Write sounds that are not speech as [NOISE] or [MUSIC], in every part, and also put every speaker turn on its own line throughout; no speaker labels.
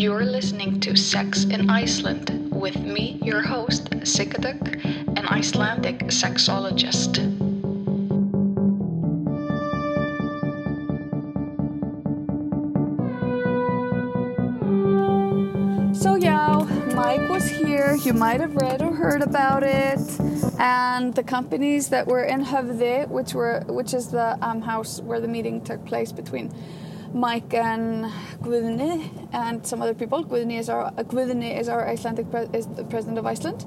You're listening to Sex in Iceland with me, your host, Sigga Dögg, an Icelandic sexologist.
So yeah, Mike was here. You might have read or heard about it. And the companies that were in Höfði, which were which is the um, house where the meeting took place between Mike and Guðni and some other people. Guðni is our Guðni is our Icelandic pre- is the president of Iceland.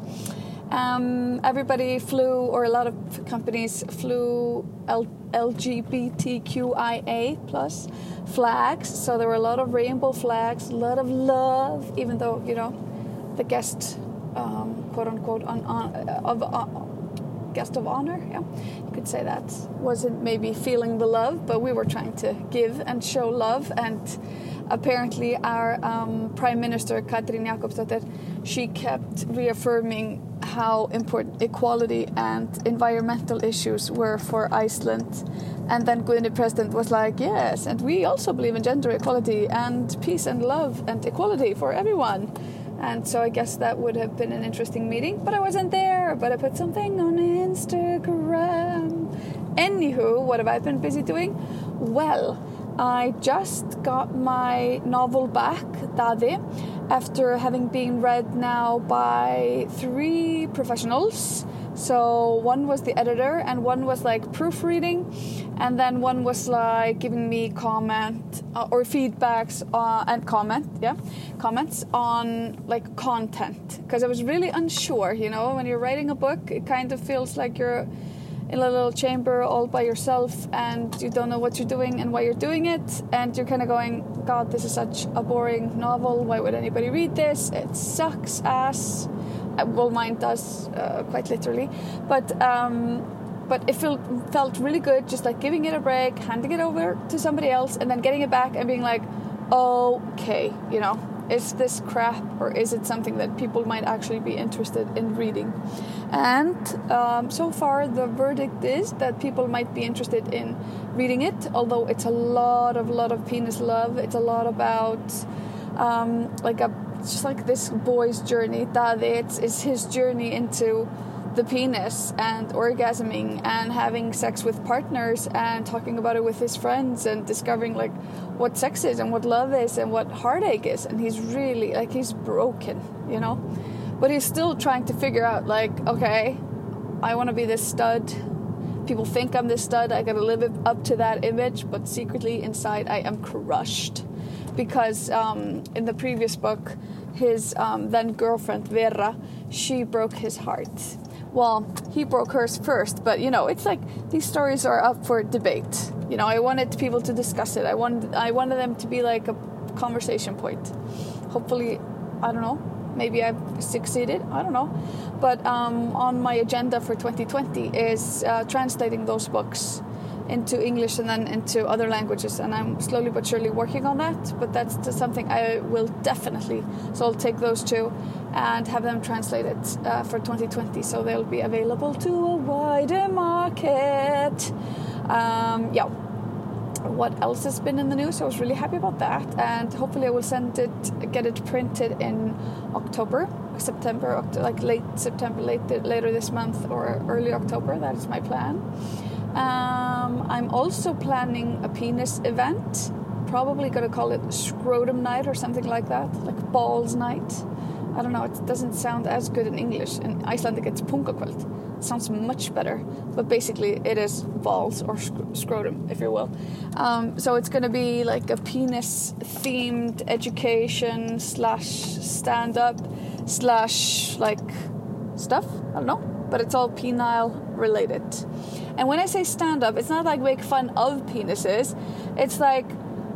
Um, everybody flew, or a lot of companies flew L- LGBTQIA plus flags. So there were a lot of rainbow flags, a lot of love, even though you know the guest, um, quote unquote, on, on, of uh, guest of honor, yeah, you could say that wasn't maybe feeling the love, but we were trying to give and show love. And apparently our um, prime minister Katrin Jakobsdóttir she kept reaffirming how important equality and environmental issues were for Iceland. And then Guðni president was like yes and we also believe in gender equality and peace and love and equality for everyone and so I guess that would have been an interesting meeting but I wasn't there but I put something on Instagram. Anywho what have I been busy doing? Well I just got my novel back, Dadi, after having been read now by three professionals. So one was the editor, and one was like proofreading, and then one was like giving me comment uh, or feedbacks uh, and comment, yeah, comments on like content. Because I was really unsure, you know, when you're writing a book, it kind of feels like you're in a little chamber all by yourself and you don't know what you're doing and why you're doing it. And you're kind of going god this is such a boring novel. Why would anybody read this? It sucks ass. Uh, well mine does uh, quite literally. But um, but it felt felt really good just like giving it a break handing it over to somebody else and then getting it back and being like okay you know is this crap or is it something that people might actually be interested in reading? And um, so far the verdict is that people might be interested in reading it although it's a lot of lot of penis love. It's a lot about um, like a just like this boy's journey. That it's, it's his journey into the penis and orgasming and having sex with partners and talking about it with his friends and discovering like what sex is and what love is and what heartache is. And he's really like he's broken you know? But he's still trying to figure out like okay i want to be this stud. People think i'm this stud. I gotta live up to that image but secretly inside i am crushed. Because um, in the previous book his um, then girlfriend vera she broke his heart well, he broke hers first, but you know, it's like these stories are up for debate. You know, I wanted people to discuss it. I wanted I wanted them to be like a conversation point. Hopefully, I don't know. Maybe I've succeeded. I don't know. But um, on my agenda for 2020 is uh, translating those books into English and then into other languages. And I'm slowly but surely working on that. But that's something I will definitely. So I'll take those two and have them translated uh, for 2020 so they'll be available to a wider market. Um, yeah. What else has been in the news? I was really happy about that, and hopefully I will send it, get it printed in October, September, like late September, late later this month or early October. That is my plan. Um, I'm also planning a penis event. Probably gonna call it scrotum night or something like that, like balls night. I don't know, it doesn't sound as good in English. In Icelandic, it's pungakvöld. It sounds much better, but basically, it is balls or sc scrotum, if you will. Um, so it's going to be like a penis themed education slash stand up slash like stuff. I don't know, but it's all penile related. And when I say stand up, it's not like make fun of penises, it's like,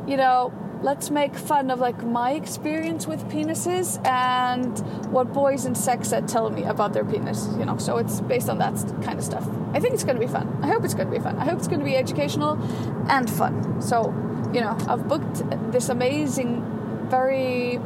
you know, let's make fun of like my experience with penises and what boys in sex ed tell me about their penis you know? So it's based on that kind of stuff. I think it's going to be fun. I hope it's going to be fun. I hope it's going to be educational and fun. So you know i've booked this amazing very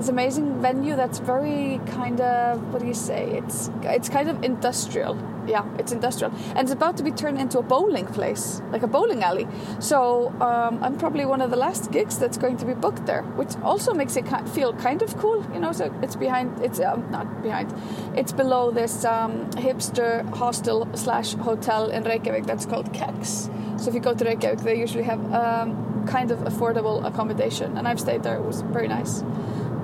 this amazing venue that's very kind of what do you say? It's it's kind of industrial. Yeah, it's industrial, and it's about to be turned into a bowling place, like a bowling alley. So um, I'm probably one of the last gigs that's going to be booked there, which also makes it feel kind of cool, you know. So it's behind, it's um, not behind, it's below this um, hipster hostel slash hotel in Reykjavik that's called Kex. So if you go to Reykjavik, they usually have um, kind of affordable accommodation, and I've stayed there. It was very nice.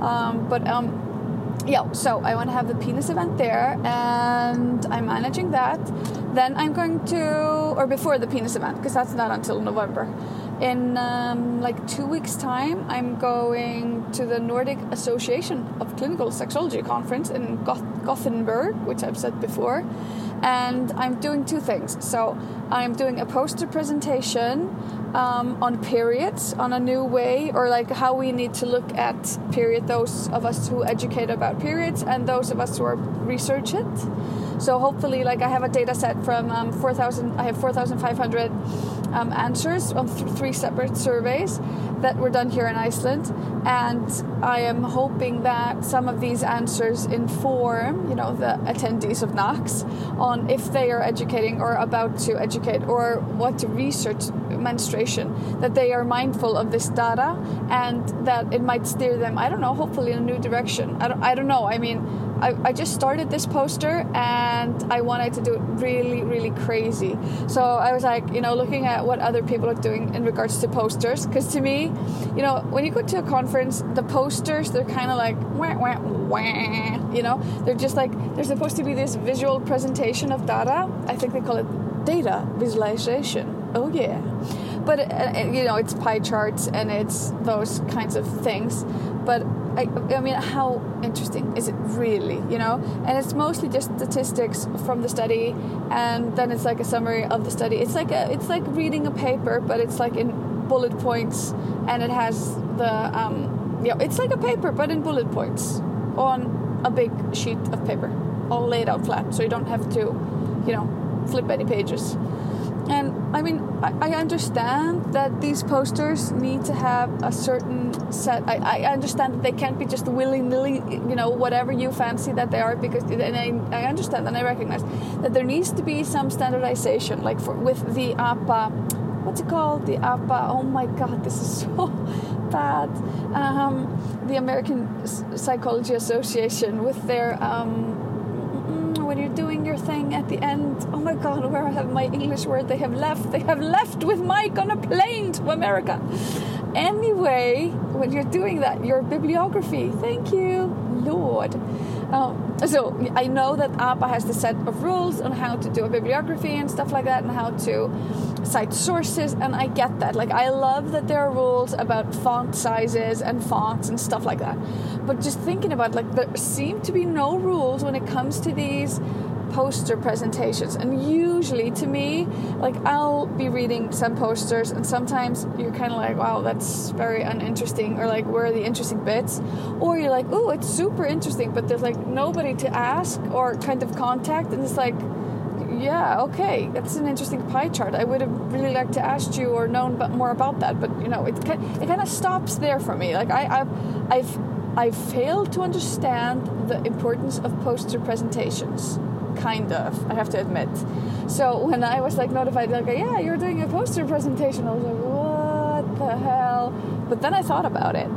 Um, but um, yeah, so I want to have the penis event there, and I'm managing that. Then I'm going to, or before the penis event, because that's not until November. In um, like two weeks' time, I'm going to the Nordic Association of Clinical Sexology conference in Goth- Gothenburg, which I've said before, and I'm doing two things. So I'm doing a poster presentation um, on periods on a new way or like how we need to look at period those of us who educate about periods and those of us who are research it. So hopefully like i have a data set from um, 4000 i have 4500 um, answers on th- three separate surveys that were done here in Iceland, and I am hoping that some of these answers inform, you know, the attendees of NACS on if they are educating or about to educate or what to research menstruation, that they are mindful of this data and that it might steer them, I don't know, hopefully in a new direction. I don't, I don't know. I mean, I, I just started this poster and I wanted to do it really, really crazy. So I was like, you know, looking at what other people are doing in regards to posters. Because to me, you know, when you go to a conference, the posters, they're kind of like, wah, wah, wah, you know, they're just like, they're supposed to be this visual presentation of data. I think they call it data visualization. Oh, yeah. But, uh, you know, it's pie charts and it's those kinds of things. But I, I mean, how interesting is it really, you know? And it's mostly just statistics from the study, and then it's like a summary of the study. It's like a, it's like reading a paper, but it's like in bullet points, and it has the, um, yeah, it's like a paper, but in bullet points on a big sheet of paper, all laid out flat, so you don't have to, you know, flip any pages. And I mean, I, I, understand that these posters need to have a certain set. I, I understand that they can't be just willy nilly, you know, whatever you fancy that they are, because, and I, I understand and I recognize that there needs to be some standardization, like for, with the APA, what's it called? The APA, oh my god, this is [LAUGHS] so bad. Um, the American Psychology Association with their. Um, when you're doing your thing at the end, oh my god, where have my English word? They have left. They have left with Mike on a plane to America. Anyway, when you're doing that, your bibliography, thank you, Lord. Um, so I know that APA has the set of rules on how to do a bibliography and stuff like that, and how to cite sources, and I get that. Like I love that there are rules about font sizes and fonts and stuff like that. But just thinking about like there seem to be no rules when it comes to these poster presentations. And usually to me like i'll be reading some posters and sometimes you're kind of like wow that's very uninteresting or like where are the interesting bits? Or you're like oh it's super interesting but there's like nobody to ask or kind of contact and it's like yeah okay that's an interesting pie chart. I would have really liked to ask you or known more about that but you know it, it kind of stops there for me. Like I, I've, I've I failed to understand the importance of poster presentations kind of i have to admit. So when i was like notified like yeah you're doing a poster presentation i was like what the hell? But then i thought about it.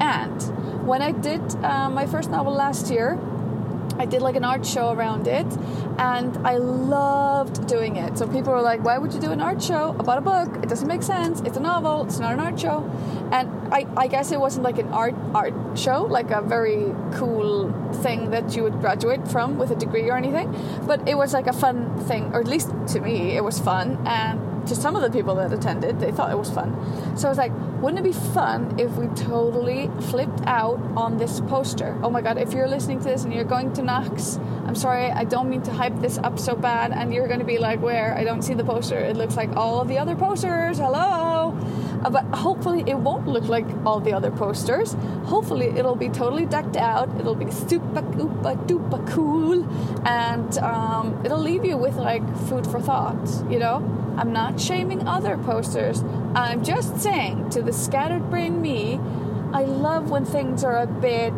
And when i did uh, my first novel last year I did like an art show around it and I loved doing it. So people were like, why would you do an art show about a book? It doesn't make sense. It's a novel, it's not an art show. And I, I guess it wasn't like an art art show, like a very cool thing that you would graduate from with a degree or anything. But it was like a fun thing, or at least to me, it was fun. And to some of the people that attended, they thought it was fun. So I was like, wouldn't it be fun if we totally flipped out on this poster? Oh my god, if you're listening to this and you're going to NACS, I'm sorry, I don't mean to hype this up so bad, and you're to be like, where? I don't see the poster. It looks like all of the other posters. Hello! Uh, but hopefully it won't look like all the other posters. Hopefully it'll be totally decked out. It'll be super oopa duper cool, and um, it'll leave you with like food for thought. You know, I'm not shaming other posters. I'm just saying to the scattered brain me, I love when things are a bit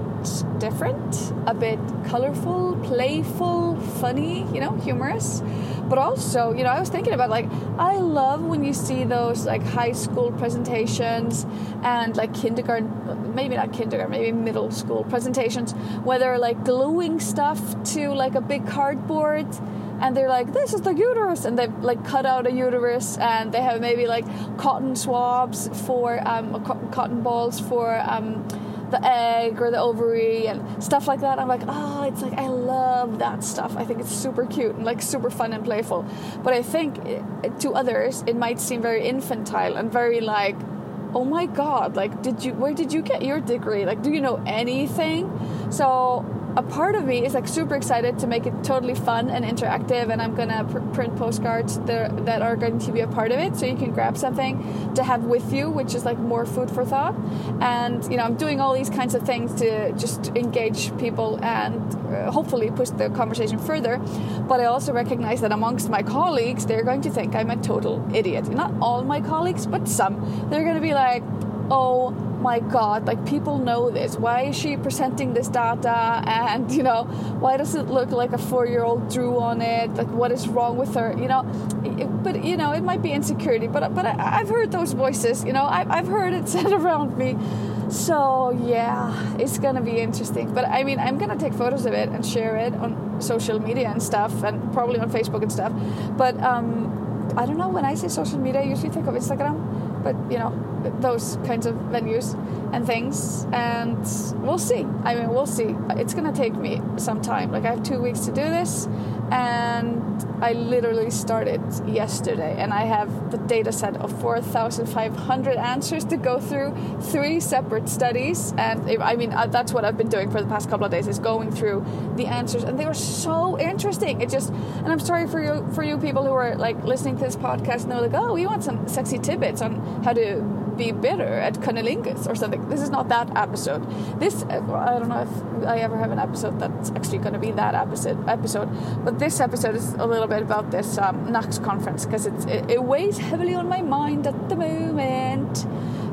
different, a bit colorful, playful, funny, you know, humorous. But also, you know, I was thinking about like, I love when you see those like high school presentations and like kindergarten, maybe not kindergarten, maybe middle school presentations where they're like gluing stuff to like a big cardboard and they're like, "This is the uterus," and they like cut out a uterus, and they have maybe like cotton swabs for um, cotton balls for um, the egg or the ovary and stuff like that. I'm like, oh, it's like I love that stuff. I think it's super cute and like super fun and playful. But I think eh, to others it might seem very infantile and very like, oh my god, like did you where did you get your degree? Like do you know anything? So a part of me is like super excited to make it totally fun and interactive and i'm gonna pr- print postcards that, that are going to be a part of it so you can grab something to have with you which is like more food for thought. And you know i'm doing all these kinds of things to just engage people and uh, hopefully push the conversation further. But i also recognize that amongst my colleagues they're going to think i'm a total idiot. Not all my colleagues but some. They're going to be like oh my god like people know this. Why is she presenting this data? And you know why does it look like a four-year-old drew on it? Like what is wrong with her? You know it, but you know it might be insecurity but but I, have heard those voices you know I've, I've heard it [LAUGHS] said around me. So yeah it's gonna be interesting. But i mean i'm gonna take photos of it and share it on social media and stuff and probably on facebook and stuff. But um i don't know when i say social media i usually think of instagram but you know those kinds of venues and things and we'll see. I mean we'll see. It's to take me some time. Like i have two weeks to do this and I literally started yesterday and I have the data set of 4,500 answers to go through, three separate studies. And I mean, uh, that's what I've been doing for the past couple of days is going through the answers. And they were so interesting. It just, and I'm sorry for you, for you people who are like listening to this podcast and they're like, oh, we want some sexy tidbits on how to be bitter at cunnilingus or something. This is not that episode. This I don't know if I ever have an episode that's actually going to be that episode. Episode, but this episode is a little bit about this um, conference because it, it weighs heavily on my mind at the moment.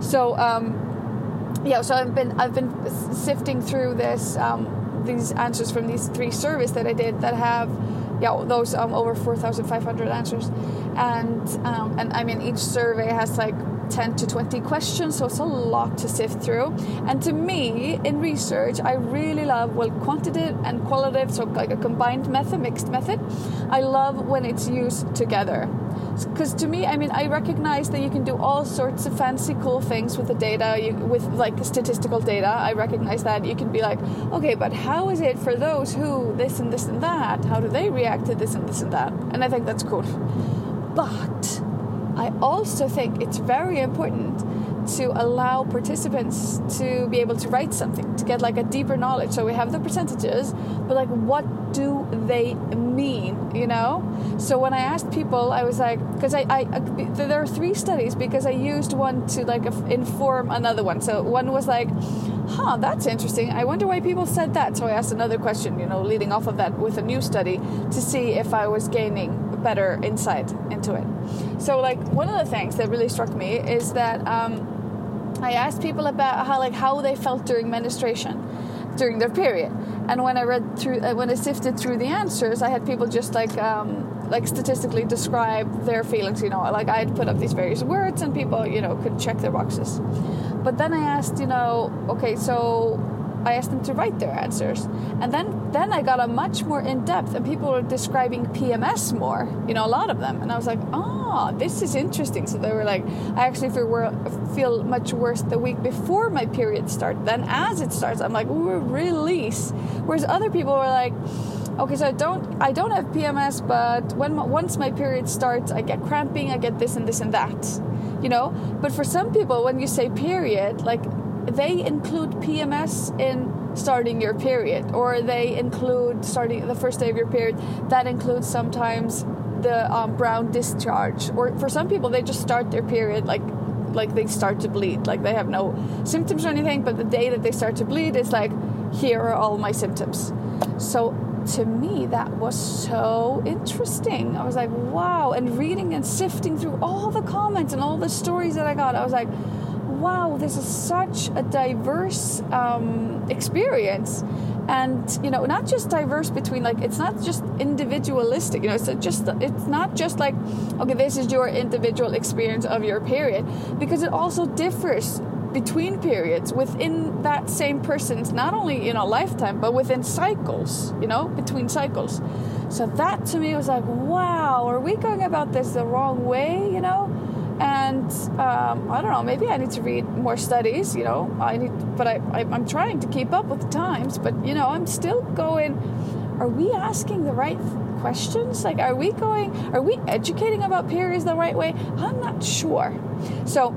So um, yeah, so I've been I've been sifting through this um, these answers from these three surveys that I did that have yeah those um, over 4,500 answers, and um, and I mean each survey has like 10 to 20 questions, so it's a lot to sift through. And to me, in research, I really love, well, quantitative and qualitative, so like a combined method, mixed method. I love when it's used together. Because to me, I mean, I recognize that you can do all sorts of fancy, cool things with the data, you, with like statistical data. I recognize that. You can be like, okay, but how is it for those who this and this and that? How do they react to this and this and that? And I think that's cool. But I also think it's very important to allow participants to be able to write something to get like a deeper knowledge. So we have the percentages but like what do they mean you know? So when i asked people i was like because I, I there are three studies because i used one to like inform another one. So one was like huh that's interesting. I wonder why people said that. So i asked another question you know leading off of that with a new study to see if i was gaining better insight into it. So, like one of the things that really struck me is that um, I asked people about how like how they felt during menstruation, during their period, and when I read through, uh, when I sifted through the answers, I had people just like. Um, like statistically describe their feelings, you know, like I'd put up these various words and people, you know, could check their boxes. But then I asked, you know, okay, so I asked them to write their answers. And then, then I got a much more in depth, and people were describing PMS more, you know, a lot of them. And I was like, oh, this is interesting. So they were like, I actually feel, feel much worse the week before my period starts than as it starts. I'm like, release. Whereas other people were like, okay so i don't i don't have pms but when once my period starts i get cramping i get this and this and that you know but for some people when you say period like they include PMS in starting your period, or they include starting the first day of your period. That includes sometimes the um, brown discharge, or for some people, they just start their period like like they start to bleed, like they have no symptoms or anything, but the day that they start to bleed is like, here are all my symptoms. So to me, that was so interesting. I was like, wow. And reading and sifting through all the comments and all the stories that I got, I was like, wow, this is such a diverse um, experience. And you know, not just diverse between like it's not just individualistic. You know, it's just it's not just like okay, this is your individual experience of your period, because it also differs between periods within that same person's not only you know lifetime but within cycles you know between cycles so that to me was like wow are we going about this the wrong way you know and um, I don't know. Maybe I need to read more studies. You know, I need, but I, I am trying to keep up with the times. But you know, I'm still going. Are we asking the right questions? Like, are we going? Are we educating about periods the right way? I'm not sure. So.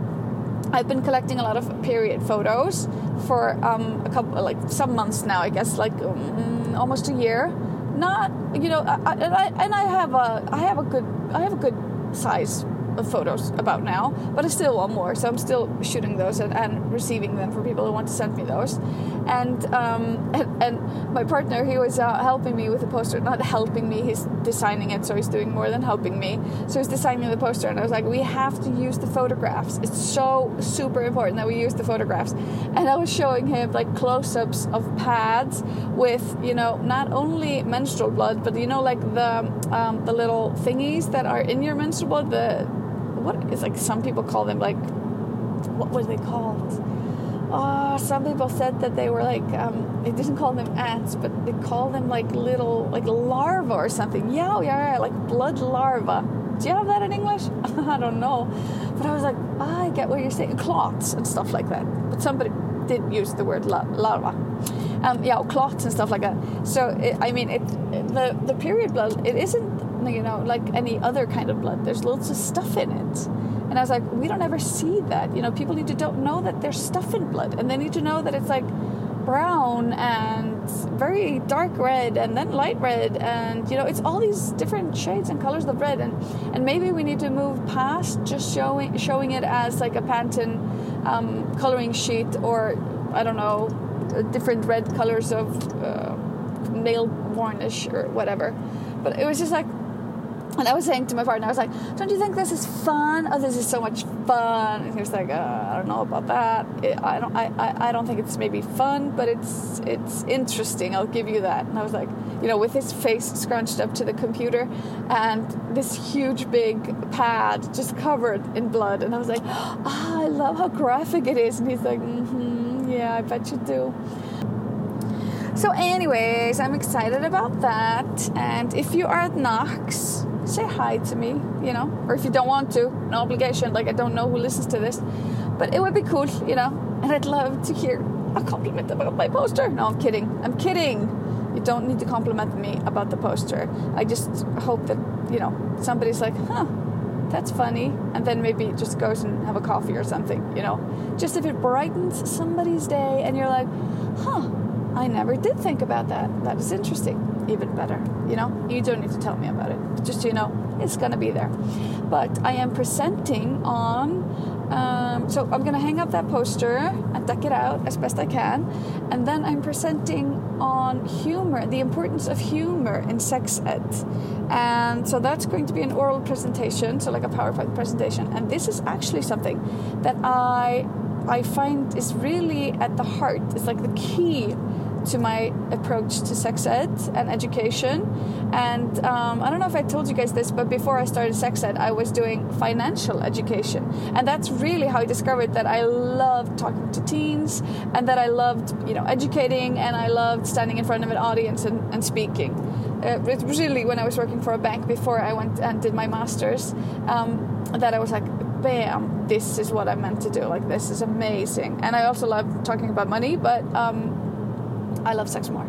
I've been collecting a lot of period photos for um, a couple, like some months now. I guess like um, almost a year. Not, you know, I, I and I have a I have a good I have a good size photos about now, but I still want more. So I'm still shooting those and, and receiving them for people who want to send me those. And um, [LAUGHS] and, and, my partner, he was uh, helping me with the poster, not helping me. He's designing it, so he's doing more than helping me. So he's designing the poster, and I was like, we have to use the photographs. It's so super important that we use the photographs. And I was showing him like close-ups of pads with you know not only menstrual blood, but you know like the um, the little thingies that are in your menstrual blood, the what is like some people call them like what were they called? Oh, some people said that they were like um, they didn't call them ants, but they call them like little like larva or something. Yeah, yeah, yeah, like blood larva. Do you have that in English? [LAUGHS] I don't know, but I was like, oh, I get what you're saying, clots and stuff like that. But somebody did use the word la- larva. Um, yeah, clots and stuff like that. So it, I mean, it, the the period blood it isn't you know, like any other kind of blood. There's loads of stuff in it. And I was like, we don't ever see that. You know, people need to don't know that there's stuff in blood, and they need to know that it's like brown and very dark red and then light red and you know it's all these different shades and colors of red and and maybe we need to move past just showing showing it as like a Pantone um, coloring sheet or I don't know different red colors of uh, nail varnish or whatever but it was just like and I was saying to my partner, I was like, "Don't you think this is fun? Oh, this is so much fun." And he was like, uh, "I don't know about that. It, I don't. I, I, I don't think it's maybe fun, but it's it's interesting. I'll give you that." And I was like, you know, with his face scrunched up to the computer, and this huge big pad just covered in blood, and I was like, "Ah, oh, I love how graphic it is." And he's like, "Mm-hmm, yeah, I bet you do." So, anyways, I'm excited about that. And if you are at NACS, say hi to me, you know, or if you don't want to, no obligation. Like, I don't know who listens to this, but it would be cool, you know, and I'd love to hear a compliment about my poster. No, I'm kidding. I'm kidding. You don't need to compliment me about the poster. I just hope that, you know, somebody's like, huh, that's funny. And then maybe just goes and have a coffee or something, you know. Just if it brightens somebody's day and you're like, huh, I never did think about that. That is interesting. Even better. You know, you don't need to tell me about it. Just you know, it's gonna be there. But I am presenting on. Um, so I'm gonna hang up that poster and deck it out as best I can, and then I'm presenting on humor, the importance of humor in sex ed, and so that's going to be an oral presentation, so like a PowerPoint presentation, and this is actually something that I I find is really at the heart. It's like the key to my approach to sex ed and education. And um, I don't know if I told you guys this, but before I started sex ed, I was doing financial education. And that's really how I discovered that I loved talking to teens and that I loved, you know, educating and I loved standing in front of an audience and, and speaking. Uh, it was really when I was working for a bank before I went and did my master's um, that I was like, bam, this is what I meant to do. Like, this is amazing. And I also love talking about money, but um, I love sex more.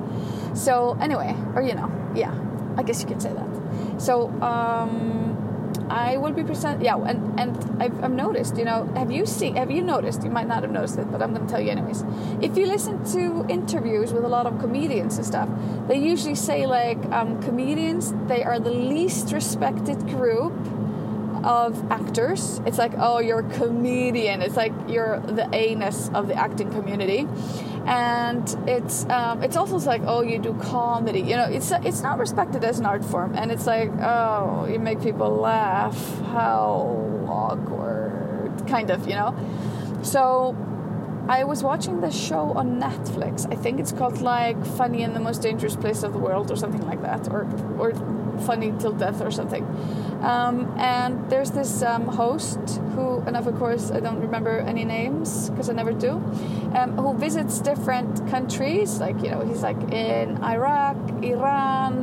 So anyway, or you know, yeah, I guess you could say that. So um, I will be present. Yeah, and and I've, I've, noticed. You know, have you seen? Have you noticed? You might not have noticed it, but I'm going to tell you anyways. If you listen to interviews with a lot of comedians and stuff, they usually say like um, comedians they are the least respected group of actors. It's like, oh, you're a comedian. It's like you're the anus of the acting community and it's um, it's also like oh you do comedy. You know it's it's not respected as an art form. And it's like oh you make people laugh. How awkward. Kind of you know? So I was watching this show on Netflix. I think it's called like Funny in the Most Dangerous Place of the World or something like that, or or Funny Till Death or something. Um, and there's this um, host who, and of course I don't remember any names because I never do, um, who visits different countries. Like you know, he's like in Iraq, Iran,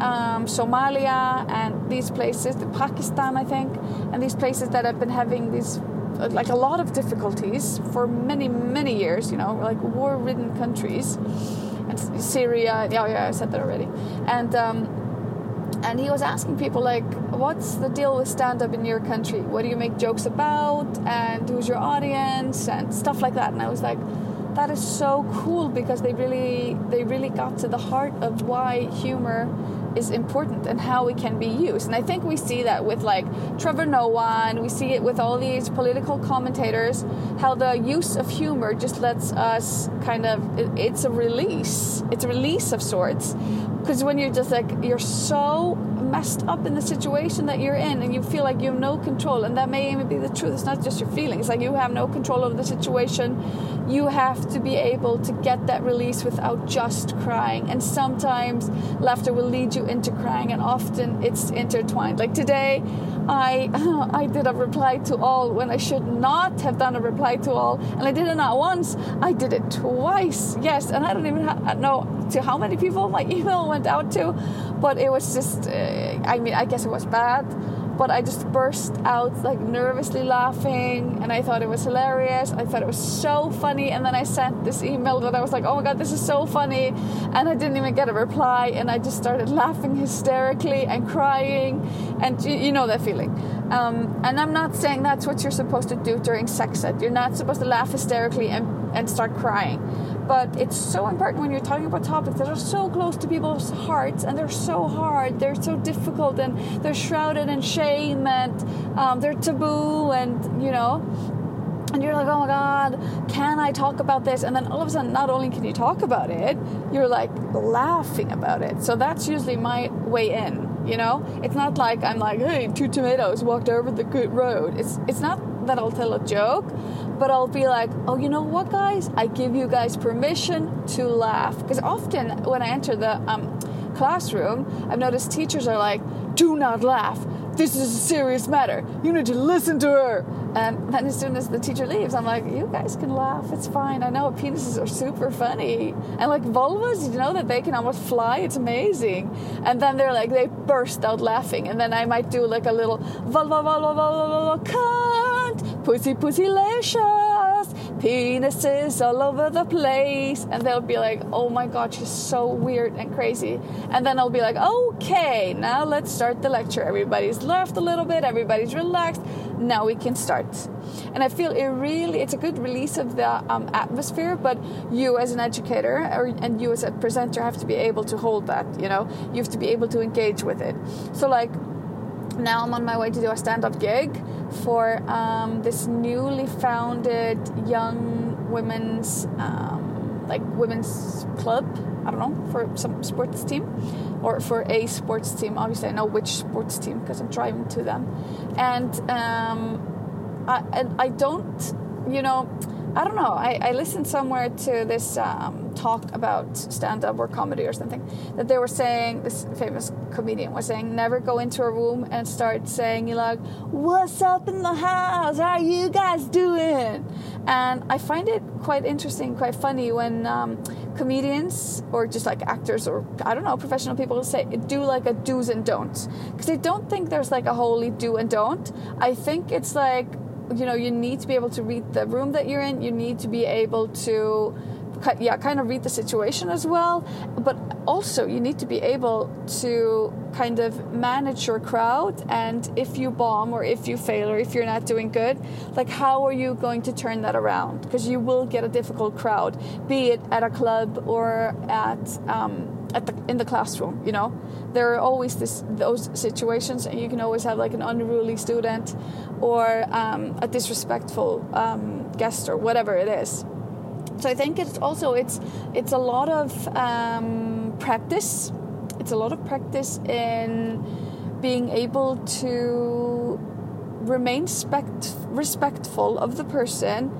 um, Somalia, and these places, the Pakistan, I think, and these places that have been having these like a lot of difficulties for many many years you know like war ridden countries and syria yeah yeah i said that already and um, and he was asking people like what's the deal with stand up in your country? What do you make jokes about? And who's your audience? And stuff like that. And i was like that is so cool because they really they really got to the heart of why humor is important and how it can be used. And I think we see that with like Trevor Noah and we see it with all these political commentators, how the use of humor just lets us kind of, it's a release. It's a release of sorts. Because when you're just like, you're so messed up in the situation that you're in and you feel like you have no control, and that may even be the truth, it's not just your feelings, like you have no control over the situation you have to be able to get that release without just crying. And sometimes laughter will lead you into crying, and often it's intertwined. Like today, I [LAUGHS] I did a reply to all when I should not have done a reply to all, and I did it not once. I did it twice. Yes, and I don't even ha- know to how many people my [LAUGHS] email went out to, but it was just. Uh, I mean, I guess it was bad but I just burst out like nervously laughing and I thought it was hilarious. I thought it was so funny and then I sent this email that I was like, "Oh my god, this is so funny." And I didn't even get a reply and I just started [LAUGHS] laughing hysterically and crying and you, you know that feeling. Um, and I'm not saying that's what you're supposed to do during sex ed. You're not supposed to laugh hysterically and, and start crying but it's so important when you're talking about topics that are so close to people's hearts and they're so hard they're so difficult and they're shrouded in shame and um, they're taboo and you know and you're like oh my god can i talk about this? And then all of a sudden not only can you talk about it you're like laughing about it. So that's usually my way in you know? It's not like i'm like hey two tomatoes walked over the good road. It's it's not that i'll tell a joke but I'll be like, oh, you know what, guys? I give you guys permission to laugh. Because often when I enter the um, classroom, I've noticed teachers are like, do not laugh. This is a serious matter. You need to listen to her. And then as soon as the teacher leaves, I'm like, you guys can laugh. It's fine. I know penises are super funny. And like vulvas, you know that they can almost fly. It's amazing. And then they're like, they burst out laughing. And then I might do like a little vulva, vulva, vulva, vulva, cunt, pussy, pussy, licious, penises all over the place. And they'll be like, oh my God, she's so weird and crazy. And then I'll be like, okay, now let's start the lecture. Everybody's laughed a little bit, everybody's relaxed. Now we can start. And I feel it really, it's a good release of the um, atmosphere, but you as an educator or, and you as a presenter have to be able to hold that, you know? You have to be able to engage with it. So, like, now I'm on my way to do a stand up gig for um, this newly founded young women's, um, like, women's club. I don't know, for some sports team or for a sports team. Obviously, I know which sports team because I'm driving to them. And, um, I, I don't, you know, I don't know. I, I listened somewhere to this um, talk about stand up or comedy or something that they were saying, this famous comedian was saying, never go into a room and start saying, you like, what's up in the house? How are you guys doing? And I find it quite interesting, quite funny when um, comedians or just like actors or I don't know, professional people say, do like a do's and don'ts. Because they don't think there's like a holy do and don't. I think it's like, you know you need to be able to read the room that you're in you need to be able to yeah kind of read the situation as well but also you need to be able to kind of manage your crowd and if you bomb or if you fail or if you're not doing good like how are you going to turn that around? Because you will get a difficult crowd be it at a club or at um, at the, in the classroom you know? There are always this, those situations and you can always have like an unruly student or um, a disrespectful um, guest or whatever it is so i think it's also it's it's a lot of um, practice it's a lot of practice in being able to remain respect, respectful of the person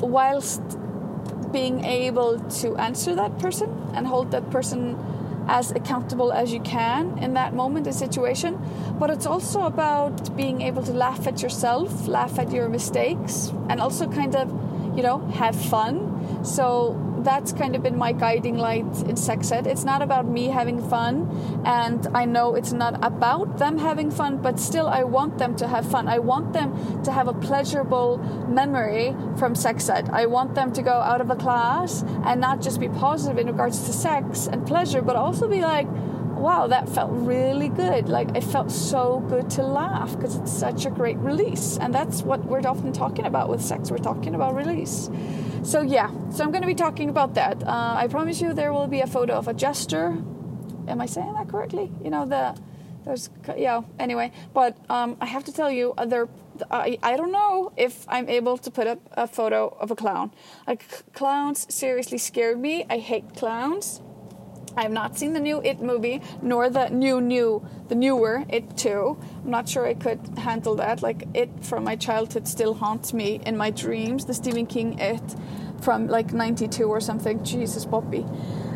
whilst being able to answer that person and hold that person as accountable as you can in that moment and situation. But it's also about being able to laugh at yourself, laugh at your mistakes, and also kind of, you know, have fun. So that's kind of been my guiding light in sex ed. It's not about me having fun, and I know it's not about them having fun, but still, I want them to have fun. I want them to have a pleasurable memory from sex ed. I want them to go out of a class and not just be positive in regards to sex and pleasure, but also be like, wow, that felt really good. Like, it felt so good to laugh because it's such a great release. And that's what we're often talking about with sex. We're talking about release. So, yeah, so I'm going to be talking about that. Uh, I promise you there will be a photo of a gesture. Am I saying that correctly? You know, the. There's, yeah, anyway, but um, I have to tell you, there, I, I don't know if I'm able to put up a photo of a clown. Like, clowns seriously scared me. I hate clowns. I have not seen the new It movie, nor the new, new, the newer It 2. I'm not sure I could handle that. Like, It from my childhood still haunts me in my dreams. The Stephen King It from like 92 or something. Jesus, Poppy.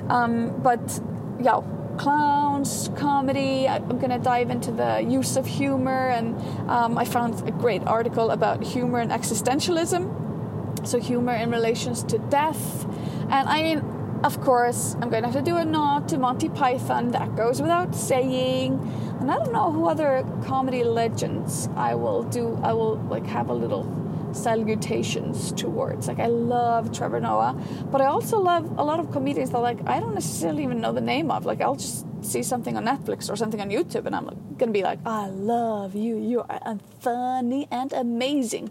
Um, but, yeah, clowns, comedy. I'm going to dive into the use of humor, and um, I found a great article about humor and existentialism. So, humor in relations to death. And I mean, of course, I'm going to have to do a nod to Monty Python. That goes without saying. And I don't know who other comedy legends I will do. I will like have a little salutations towards. Like I love Trevor Noah, but I also love a lot of comedians that like I don't necessarily even know the name of. Like I'll just see something on Netflix or something on YouTube, and I'm like, gonna be like, I love you. You are funny and amazing.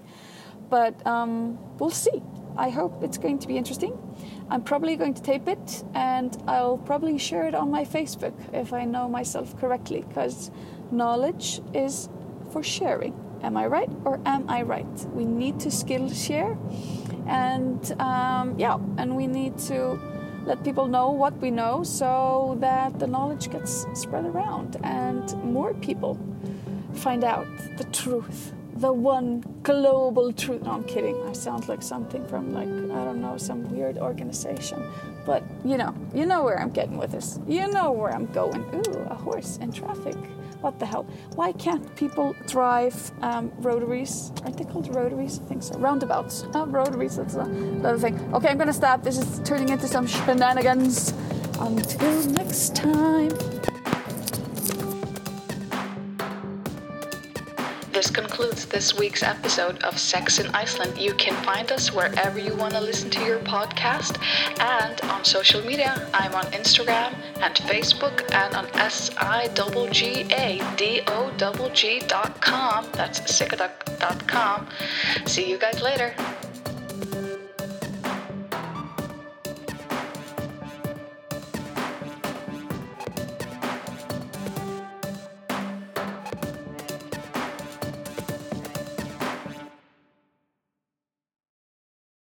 But um, we'll see. I hope it's going to be interesting. I'm probably going to tape it and I'll probably share it on my Facebook if I know myself correctly because knowledge is for sharing. Am I right or am I right? We need to skill share and um, yeah, and we need to let people know what we know so that the knowledge gets spread around and more people find out the truth the one global truth. No, I'm kidding. I sound like something from like I don't know some weird organization, but you know, you know where I'm getting with this. You know where I'm going. Ooh, a horse in traffic. What the hell? Why can't people drive um, rotaries? Aren't they called rotaries? I think so. Roundabouts. [LAUGHS] Oh, rotaries. That's another thing. Okay, I'm gonna stop. This is turning into some shenanigans. Until next time.
This week's episode of Sex in Iceland. You can find us wherever you want to listen to your podcast and on social media. I'm on Instagram and Facebook and on S-I-G-G-A-D-O-G-G.com. That's siggadogg.com. See you guys later.